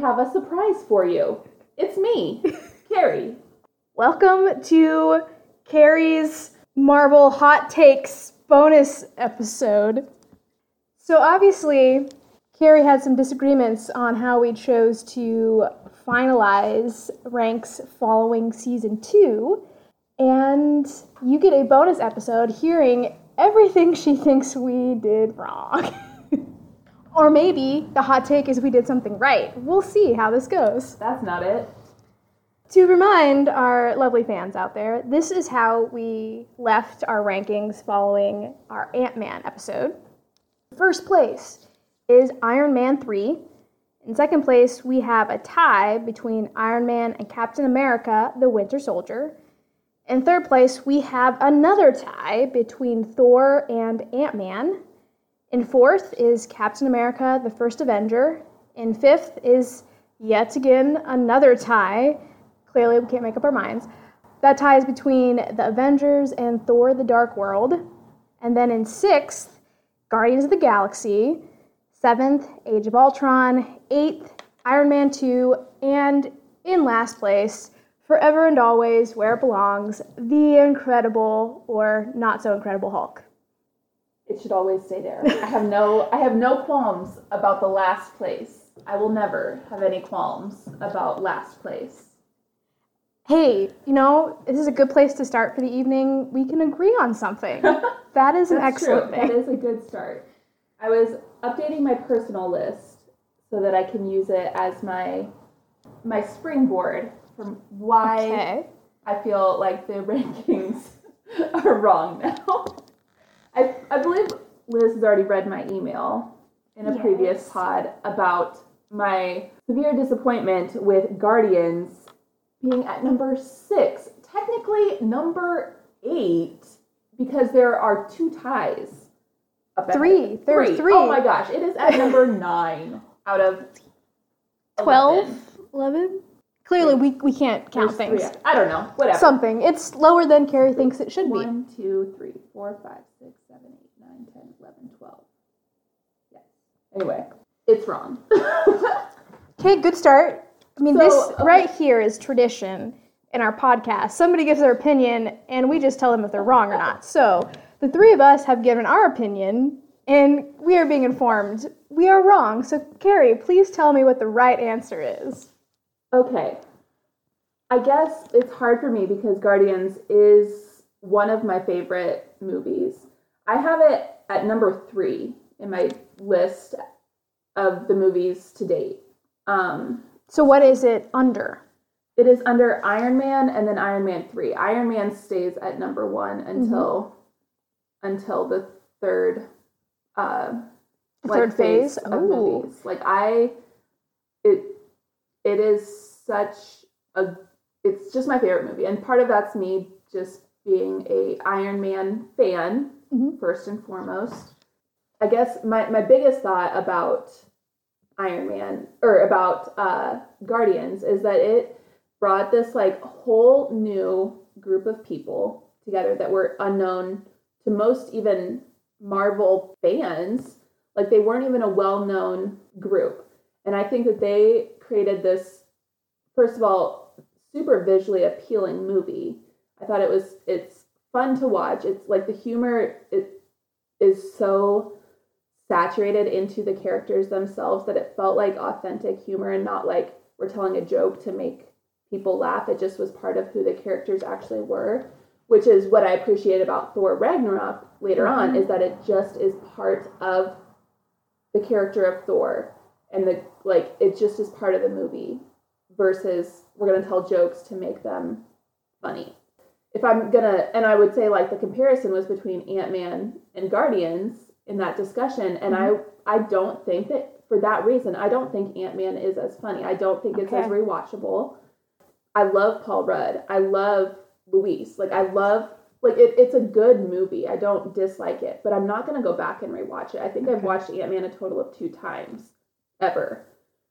have a surprise for you. It's me, Carrie. Welcome to Carrie's Marvel Hot Takes bonus episode. So, obviously, Carrie had some disagreements on how we chose to finalize ranks following season two, and you get a bonus episode hearing everything she thinks we did wrong. or maybe the hot take is we did something right. We'll see how this goes. That's not it. To remind our lovely fans out there, this is how we left our rankings following our Ant Man episode. First place is Iron Man 3. In second place, we have a tie between Iron Man and Captain America, the Winter Soldier. In third place, we have another tie between Thor and Ant Man. In fourth is Captain America, the First Avenger. In fifth is yet again another tie Clearly, we can't make up our minds. That ties between the Avengers and Thor the Dark World. And then in sixth, Guardians of the Galaxy. Seventh, Age of Ultron. Eighth, Iron Man 2. And in last place, forever and always, where it belongs, the incredible or not so incredible Hulk. It should always stay there. I have no I have no qualms about the last place. I will never have any qualms about last place hey, you know, this is a good place to start for the evening. We can agree on something. that is an excellent true. thing. That is a good start. I was updating my personal list so that I can use it as my my springboard from why okay. I feel like the rankings are wrong now. I, I believe Liz has already read my email in a yes. previous pod about my severe disappointment with Guardians being at number six, technically number eight, because there are two ties. Three. There three. three. Oh my gosh, it is at number nine out of 12, 11. Clearly, we, we can't count There's things. Three. I don't know. Whatever. Something. It's lower than Carrie thinks it should be. One, two, three, four, five, six, seven, eight, nine, ten, eleven, twelve. Yes. Anyway, it's wrong. okay, good start. I mean, so, this okay. right here is tradition in our podcast. Somebody gives their opinion, and we just tell them if they're wrong or not. So the three of us have given our opinion, and we are being informed we are wrong. So, Carrie, please tell me what the right answer is. Okay. I guess it's hard for me because Guardians is one of my favorite movies. I have it at number three in my list of the movies to date. Um, so what is it under? It is under Iron Man and then Iron Man 3. Iron Man stays at number 1 until mm-hmm. until the third uh the like, third phase, phase of Ooh. movies. Like I it it is such a it's just my favorite movie and part of that's me just being a Iron Man fan mm-hmm. first and foremost. I guess my, my biggest thought about Iron Man or about uh, Guardians is that it brought this like whole new group of people together that were unknown to most even Marvel fans. Like they weren't even a well known group. And I think that they created this, first of all, super visually appealing movie. I thought it was, it's fun to watch. It's like the humor it is so saturated into the characters themselves that it felt like authentic humor and not like we're telling a joke to make people laugh. It just was part of who the characters actually were, which is what I appreciate about Thor Ragnarok later on is that it just is part of the character of Thor and the like it just is part of the movie versus we're to tell jokes to make them funny. If I'm to and I would say like the comparison was between Ant-Man and Guardians in that discussion and mm-hmm. i i don't think that for that reason i don't think ant-man is as funny i don't think it's okay. as rewatchable i love paul rudd i love luis like i love like it, it's a good movie i don't dislike it but i'm not going to go back and rewatch it i think okay. i've watched ant-man a total of two times ever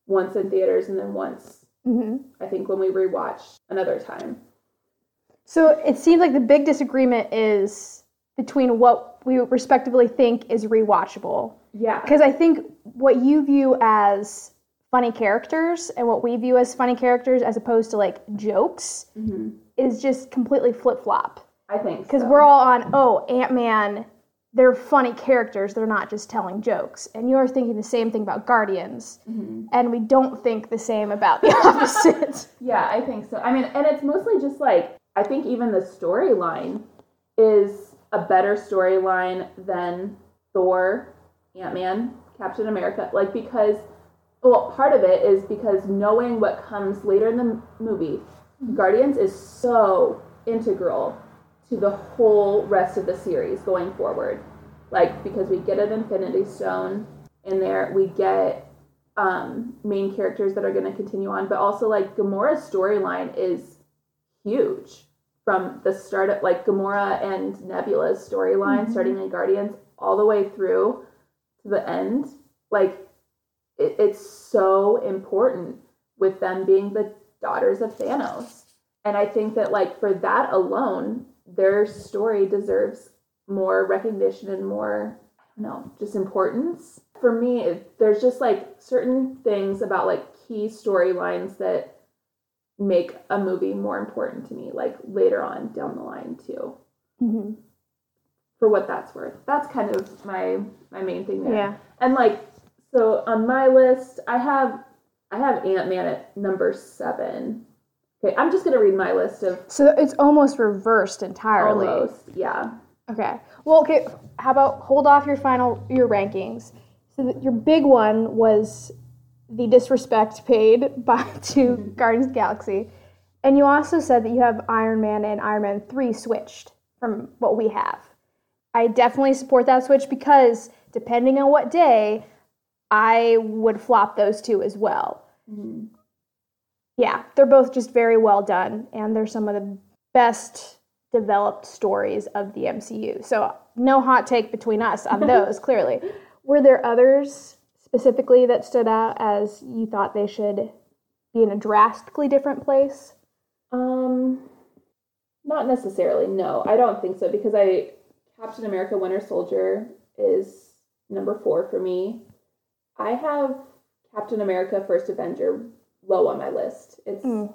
once in theaters and then once mm-hmm. i think when we rewatched another time so it seems like the big disagreement is between what we respectively think is rewatchable. Yeah. Because I think what you view as funny characters and what we view as funny characters as opposed to like jokes Mm-hmm. is just completely flip flop. I think Because so. we're all on, oh, Ant Man, they're funny characters, they're not just telling jokes. And you're thinking the same thing about Guardians, Mm-hmm. and we don't think the same about the opposite. Yeah, I think so. I mean, and it's mostly just like I think even the storyline is a better storyline than Thor, Ant Man, Captain America. Like because, well, part of it is because knowing what comes later in the movie, Guardians is so integral to the whole rest of the series going forward. Like because we get an Infinity Stone in there, we get um, main characters that are going to continue on, but also like Gamora's storyline is huge from the start of like Gamora and Nebula's storyline, mm-hmm. starting in Guardians, all the way through to the end. Like it, it's so important with them being the daughters of Thanos, and I think that like for that alone, their story deserves more recognition and more I don't know, just importance. For me, it, there's just like certain things about like key storylines that make a movie more important to me, like later on down the line too. hmm For what that's worth, that's kind of my my main thing there. Yeah. And like, so on my list, I have I have Ant Man at number seven. Okay, I'm just gonna read my list of So it's almost reversed entirely. almost. Yeah. Okay. Well, okay. How about hold off your final your rankings? So that your big one was the disrespect paid by to mm-hmm. Guardians of Galaxy, and you also said that you have Iron Man and Iron Man three switched from what we have. I definitely support that switch because depending on what day, I would flop those two as well. Mm-hmm. Yeah, they're both just very well done, and they're some of the best developed stories of the MCU. So, no hot take between us on those, clearly. Were there others specifically that stood out as you thought they should be in a drastically different place? Um, not necessarily. No, I don't think so because I Captain America: Winter Soldier is number four for me. I have Captain America: First Avenger low on my list. It's Mm.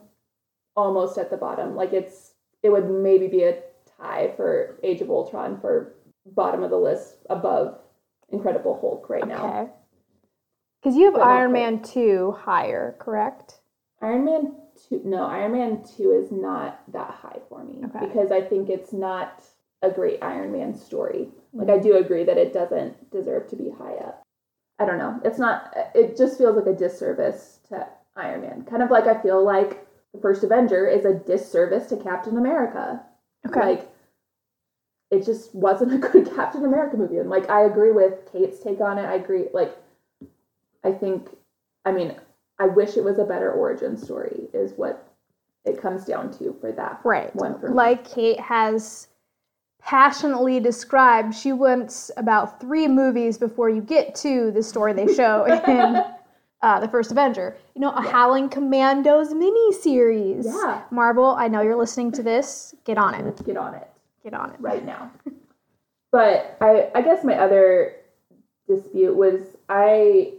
almost at the bottom. Like it's it would maybe be a tie for Age of Ultron for bottom of the list above Incredible Hulk right now. Because you have But Iron quite. Man 2 higher, correct? Iron Man two no, Iron Man two is not that high for me Okay. because I think it's not a great Iron Man story. Like I mm-hmm. do agree that it doesn't deserve to be high up. I don't know. It's not. It just feels like a disservice to Iron Man. Kind of like I feel like the first Avenger is a disservice to Captain America. Okay. Like it just wasn't a good Captain America movie. And like I agree with Kate's take on it. I agree like I think I mean, I wish it was a better origin story is what it comes down to for that Right. one for. Like Kate has passionately described, she wants about three movies before you get to the story they show in uh, the first Avenger. You know, a Howling Commandos miniseries. Yeah. Marvel, I know you're listening to this. Get on it. Get on it Get on it. right now. but I I guess my other dispute was I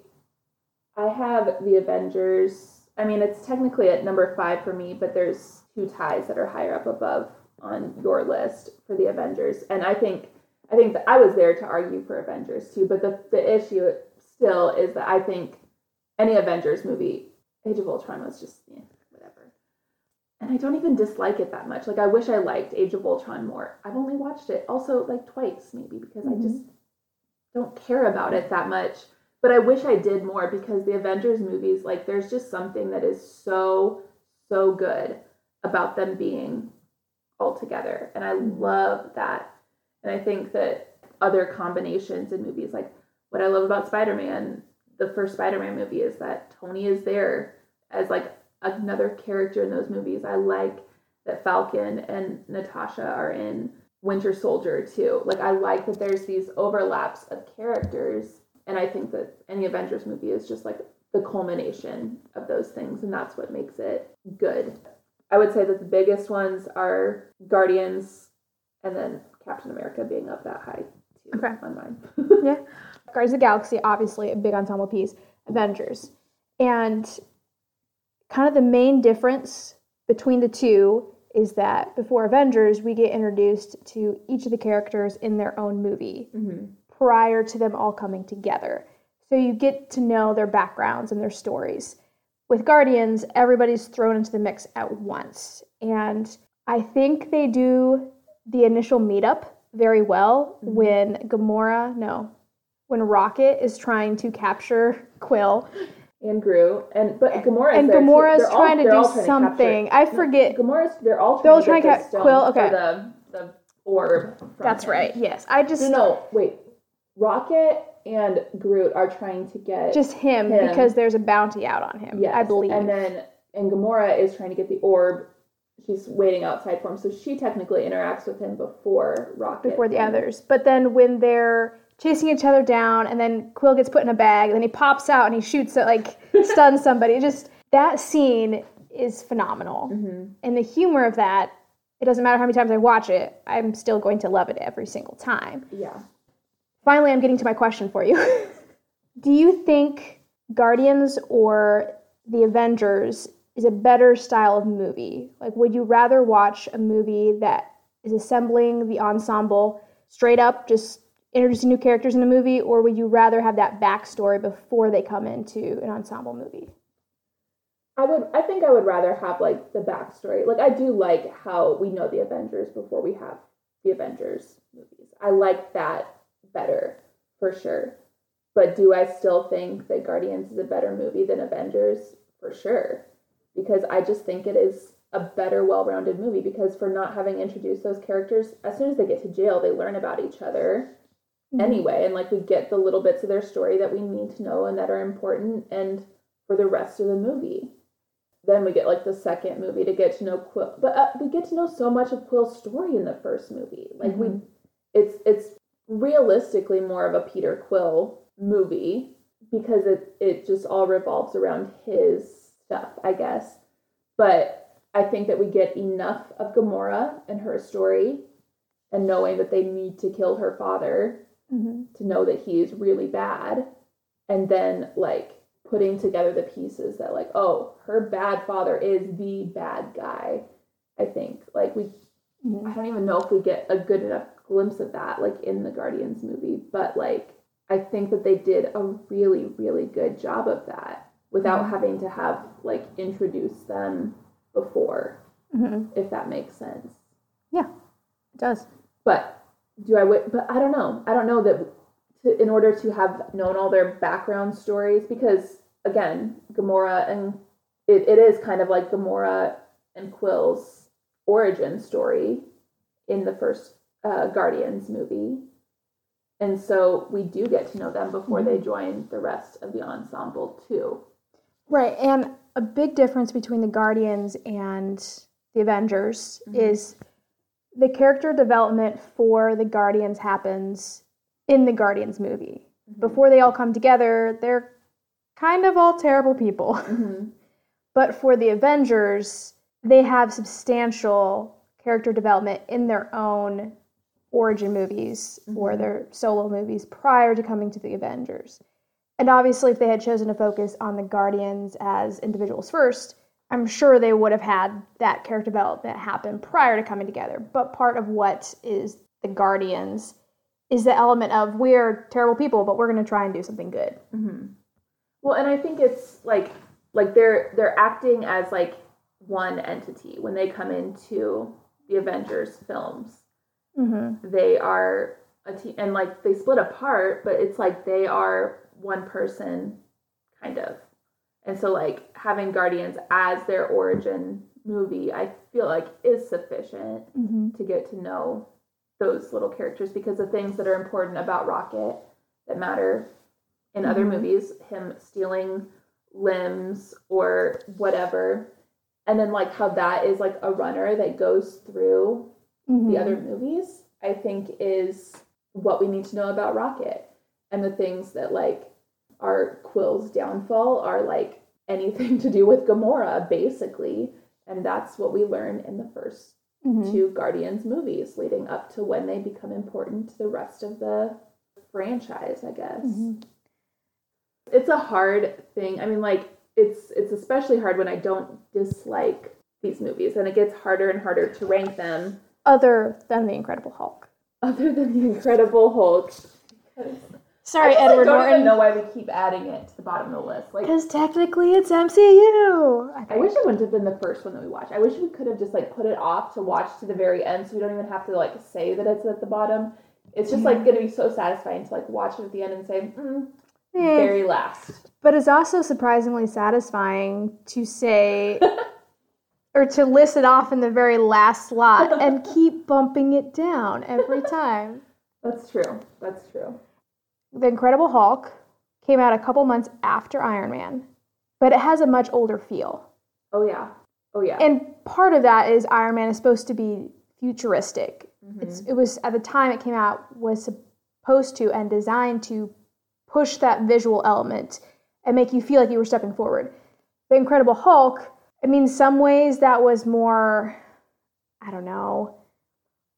I have the Avengers. I mean, it's technically at number five for me, but there's two ties that are higher up above on your list for the Avengers, and I think I think that I was there to argue for Avengers too. But the the issue still is that I think any Avengers movie, Age of Ultron was just eh, whatever, and I don't even dislike it that much. Like I wish I liked Age of Ultron more. I've only watched it also like twice maybe because I just don't care about it that much. But I wish I did more because the Avengers movies, like, there's just something that is so, so good about them being all together. And I love that. And I think that other combinations in movies, like what I love about Spider Man, the first Spider Man movie, is that Tony is there as like another character in those movies. I like that Falcon and Natasha are in Winter Soldier too. Like I like that there's these overlaps of characters and I think that any Avengers movie is just like the culmination of those things and that's what makes it good. I would say that the biggest ones are Guardians and then Captain America being up that high too Okay. on mine. Yeah. Guardians of the Galaxy, obviously a big ensemble piece. Avengers. And kind of the main difference between the two is that before Avengers, we get introduced to each of the characters in their own movie Mm-hmm. Prior to them all coming together. So you get to know their backgrounds and their stories. With Guardians, everybody's thrown into the mix at once. And I think they do the initial meetup very well Mhm. when Gamora, no, when Rocket is trying to capture Quill. And Groot, and but Gamora and. Gamora's They're all- trying to do trying something. I No, forget. Gamora's they're all They're all trying to trying get to the Quill, okay. the the orb. That's him. right. Yes. I just No, no, wait. Rocket and Groot are trying to get just him, Him. because there's a bounty out on him. yes, I believe. and then and Gamora is trying to get the orb. She's waiting outside for him, so she technically interacts with him before Rocket. before the and- others. But then when they're chasing each other down, and then Quill gets put in a bag, and then he pops out and he shoots it like stuns somebody. Just that scene is phenomenal, Mhm. and the humor of that. It doesn't matter how many times I watch it, I'm still going to love it every single time. Yeah. Finally, I'm getting to my question for you. Do you think Guardians or the Avengers is a better style of movie? Like, would you rather watch a movie that is assembling the ensemble straight up, just introducing new characters in a movie, or would you rather have that backstory before they come into an ensemble movie? I would. I think I would rather have like the backstory. Like I do like how we know the Avengers before we have the Avengers movies. I like that better for sure. But do I still think that Guardians is a better movie than Avengers? For sure, because I just think it is a better, well-rounded movie. Because for not having introduced those characters, as soon as they get to jail, they learn about each other anyway and like we get the little bits of their story that we need to know and that are important and for the rest of the movie then we get like the second movie to get to know quill but uh, we get to know so much of quill's story in the first movie like we Mhm. it's it's realistically more of a peter quill movie because it it just all revolves around his stuff i guess but i think that we get enough of gamora and her story and knowing that they need to kill her father Mhm. to know that he is really bad and then like putting together the pieces that like oh her bad father is the bad guy i think like we Mhm. i don't even know if we get a good enough glimpse of that like in the guardians movie but like i think that they did a really really good job of that without Mhm. having to have like introduce them before Mhm. if that makes sense Yeah, It does. but do I? wi- But I don't know. I don't know that to, in order to have known all their background stories, because again, Gamora and it, it is kind of like Gamora and Quill's origin story in the first uh, Guardians movie, and so we do get to know them before they join the rest of the ensemble too. Right, and a big difference between the Guardians and the Avengers Mhm. is the character development for the Guardians happens in the Guardians movie. Before they all come together, they're kind of all terrible people. Mhm. But for the Avengers, they have substantial character development in their own origin movies or Mhm. their solo movies prior to coming to the Avengers. And obviously, if they had chosen to focus on the Guardians as individuals first, I'm sure they would have had that character development happen prior to coming together. But part of what is the Guardians is the element of we're terrible people, but we're going to try and do something good. hmm Well, and I think it's like like they're they're acting as like one entity when they come into the Avengers films. Mm-hmm. They are a team, and like they split apart, but it's like they are one person, kind of. And so, like having Guardians as their origin movie, I feel like is sufficient Mm-hmm. to get to know those little characters because the things that are important about Rocket that matter in other Mhm. movies, him stealing limbs or whatever, and then like how that is like a runner that goes through Mm-hmm. the other movies, I think is what we need to know about Rocket. And the things that like are Quill's downfall are like anything to do with Gamora, basically. And that's what we learn in the first Mhm. two Guardians movies leading up to when they become important to the rest of the franchise, I guess. Mhm. It's a hard thing. I mean, like, it's it's especially hard when I don't dislike these movies, and it gets harder and harder to rank them Other than the Incredible Hulk. other than the Incredible Hulk. Sorry, I just, like, Edward don't even know why we keep adding it to the bottom of the list. Like, Because technically it's MCU. I I wish it wouldn't have been the first one that we watched. I wish we could have just like put it off to watch to the very end, so we don't even have to like say that it's at the bottom. It's just like going to be so satisfying to like watch it at the end and say, mm, Eh, very last. But it's also surprisingly satisfying to say or to list it off in the very last slot and keep bumping it down every time. That's true. That's true. The Incredible Hulk came out a couple months after Iron Man, but it has a much older feel. Oh yeah. Oh yeah. And part of that is Iron Man is supposed to be futuristic. Mm-hmm. It's, it was at the time it came out was supposed to and designed to push that visual element and make you feel like you were stepping forward. The Incredible Hulk, I mean, some ways that was more, I don't know,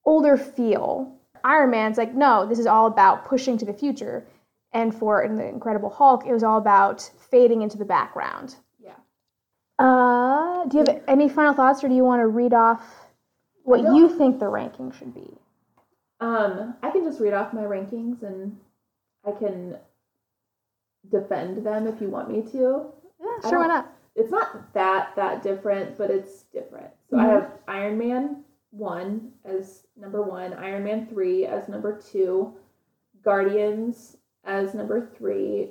older feel. Iron Man's like, no, this is all about pushing to the future. And for in the Incredible Hulk, it was all about fading into the background. yeah. Uh, do you have any final thoughts, or do you want to read off what you think the ranking should be? Um, I can just read off my rankings and I can defend them if you want me to. Yeah, sure, why not? It's not that that different, but it's different. So I have Iron Man 1 as number 1, Iron Man 3 as number 2, Guardians as number 3,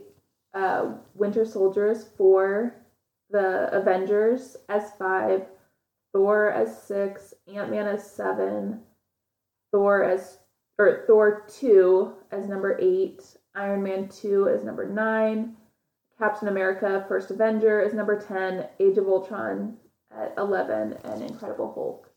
uh, Winter Soldiers as 4, the Avengers as 5, Thor as 6, Ant-Man as 7, Thor as or Thor 2 as number 8, Iron Man 2 as number 9, Captain America First Avenger is number 10, Age of Ultron at 11, and Incredible Hulk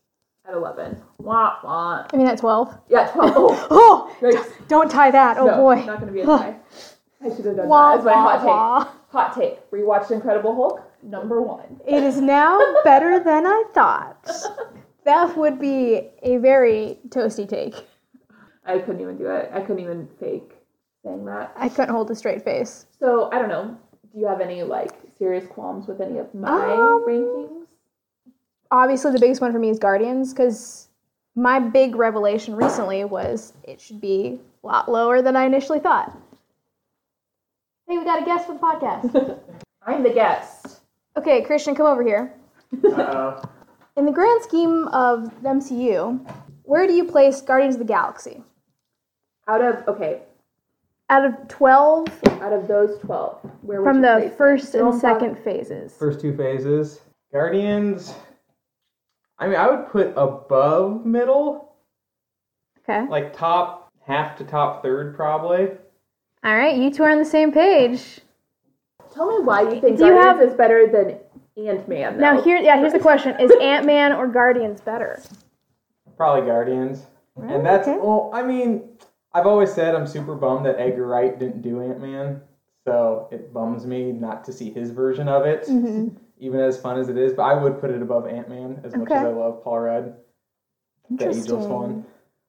at 11. Wah, wah. I mean, at 12. Yeah, 12. Oh, Oh, don't tie that. Oh, no, boy. Not going to be a tie. I should have done Wah, that as my wah, hot take. wah. Hot take. Rewatched Incredible Hulk, number one. It is now better than I thought. That would be a very toasty take. I couldn't even do it. I couldn't even fake saying that. I couldn't hold a straight face. So, I don't know. Do you have any, like, serious qualms with any of my Um, rankings? Obviously, the biggest one for me is Guardians, because my big revelation recently was it should be a lot lower than I initially thought. Hey, we got a guest for the podcast. I'm the guest. okay, Christian, come over here. Uh, In the grand scheme of the MCU, where do you place Guardians of the Galaxy? Out of, okay, Out of 12 out of those 12, where would from you the place it? first and Don't bother- second phases. first two phases. Guardians. I mean, I would put above middle, Okay. like top half to top third, probably. All right, you two are on the same page. Tell me why you think Do you Guardians have- is better than Ant Man. Now here, yeah, here's the question: Is Ant Man or Guardians better? Probably Guardians. and that's, okay. well, I mean, I've always said I'm super bummed that Edgar Wright didn't do Ant Man. So it bums me not to see his version of it, Mm-hmm. even as fun as it is. But I would put it above Ant Man as much as I love Paul Rudd, the ageless Interesting. one.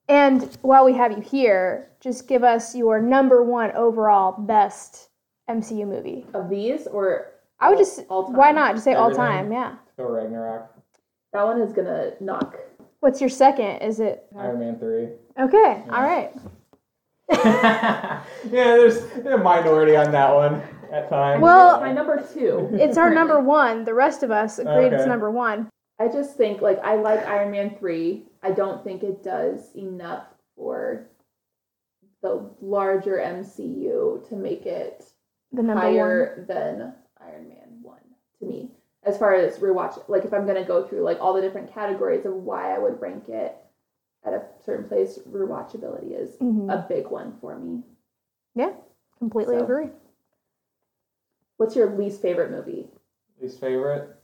And while we have you here, just give us your number one overall best MCU movie. of these, or I would just all time. why not just say all time? Yeah. Go Ragnarok, That one is gonna knock. What's your second? Is it Iron Man 3. okay? All right. yeah, there's a minority on that one at times. Well- My number two. It's our number one. The rest of us agreed it's number one. I just think like I like Iron Man three. I don't think it does enough for the larger MCU to make it The number one. higher than Iron Man one to me. As far as rewatch, like if I'm gonna go through like all the different categories of why I would rank it at a certain place, rewatchability is Mhm. a big one for me. Yeah, completely So. agree. What's your least favorite movie? Least favorite?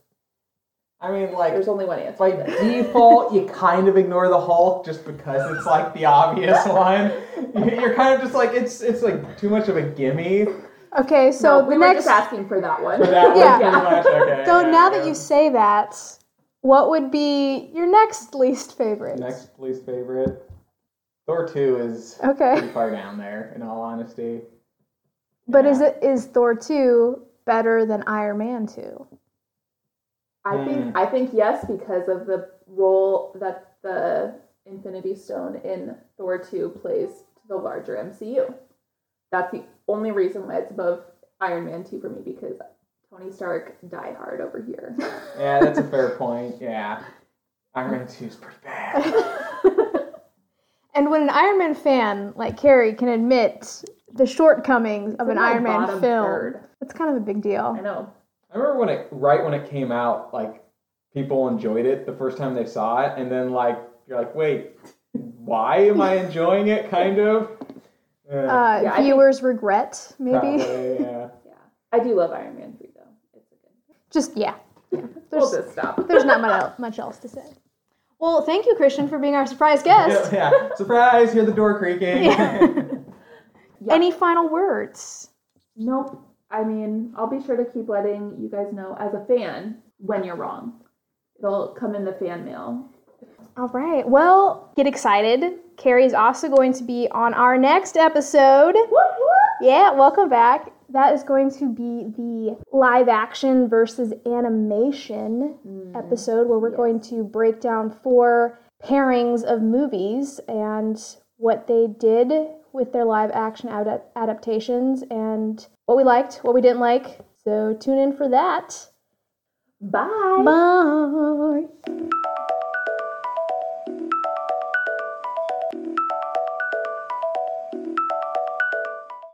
I mean, like, There's only one answer. by default, you kind of ignore the Hulk just because it's like the obvious one. You're kind of just like, it's it's like too much of a gimme Okay, so No, the we were next. just asking for that one. for that Yeah. one, pretty much. Okay. So yeah, now yeah. that you say that, what would be your next least favorite? Next least favorite. Thor 2 is Okay. pretty far down there, in all honesty. But is it is Thor two better than Iron Man 2? I think hmm. I think yes because of the role that the Infinity Stone in Thor 2 plays to the larger MCU. That's the only reason why it's above Iron Man 2 for me because Tony Stark die hard over here. Yeah, that's a fair point. Yeah. Iron Man 2 is pretty bad. And when an Iron Man fan like Carrie can admit the shortcomings of an Iron Man film, third. it's kind of a big deal. I know. I remember when it right when it came out, like people enjoyed it the first time they saw it, and then like you're like, wait, why am I enjoying it? Kind of. Uh, Uh, Yeah, I think- viewers regret, maybe. probably, yeah. Yeah. I do love Iron Man 3 though. It's a good. Just yeah. yeah. We'll There's, just stop. there's not much, el- much else to say. Well, thank you, Christian, for being our surprise guest. yeah, yeah. Surprise! Hear the door creaking. Yeah. Any final words? Nope. I mean, I'll be sure to keep letting you guys know as a fan when you're wrong. It'll come in the fan mail. All right. Well, get excited. Carrie's also going to be on our next episode. Yeah, welcome back. That is going to be the live action versus animation mm-hmm. episode where we're going to break down four pairings of movies and what they did with their live action ad- adaptations and what we liked, what we didn't like. So tune in for that. Bye. Bye.